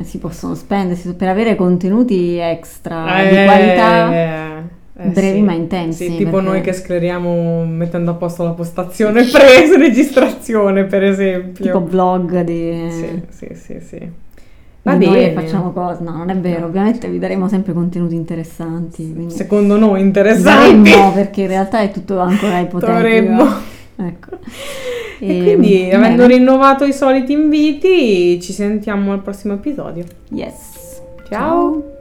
eh, si possono spendere per avere contenuti extra di Eh, qualità, eh, brevi sì. ma intensi. Sì, tipo perché- noi che scleriamo mettendo a posto la postazione (laughs) presa registrazione, per esempio. tipo vlog di... Sì, sì, sì, sì. di Va noi bene. facciamo cose. No, non è vero, ovviamente vi daremo sempre contenuti interessanti. Quindi... Secondo noi interessanti. Daremmo, perché in realtà è tutto ancora (laughs) ipotetico. Dovremmo. Ecco. E quindi, bene. avendo rinnovato i soliti inviti, ci sentiamo al prossimo episodio. Yes. Ciao.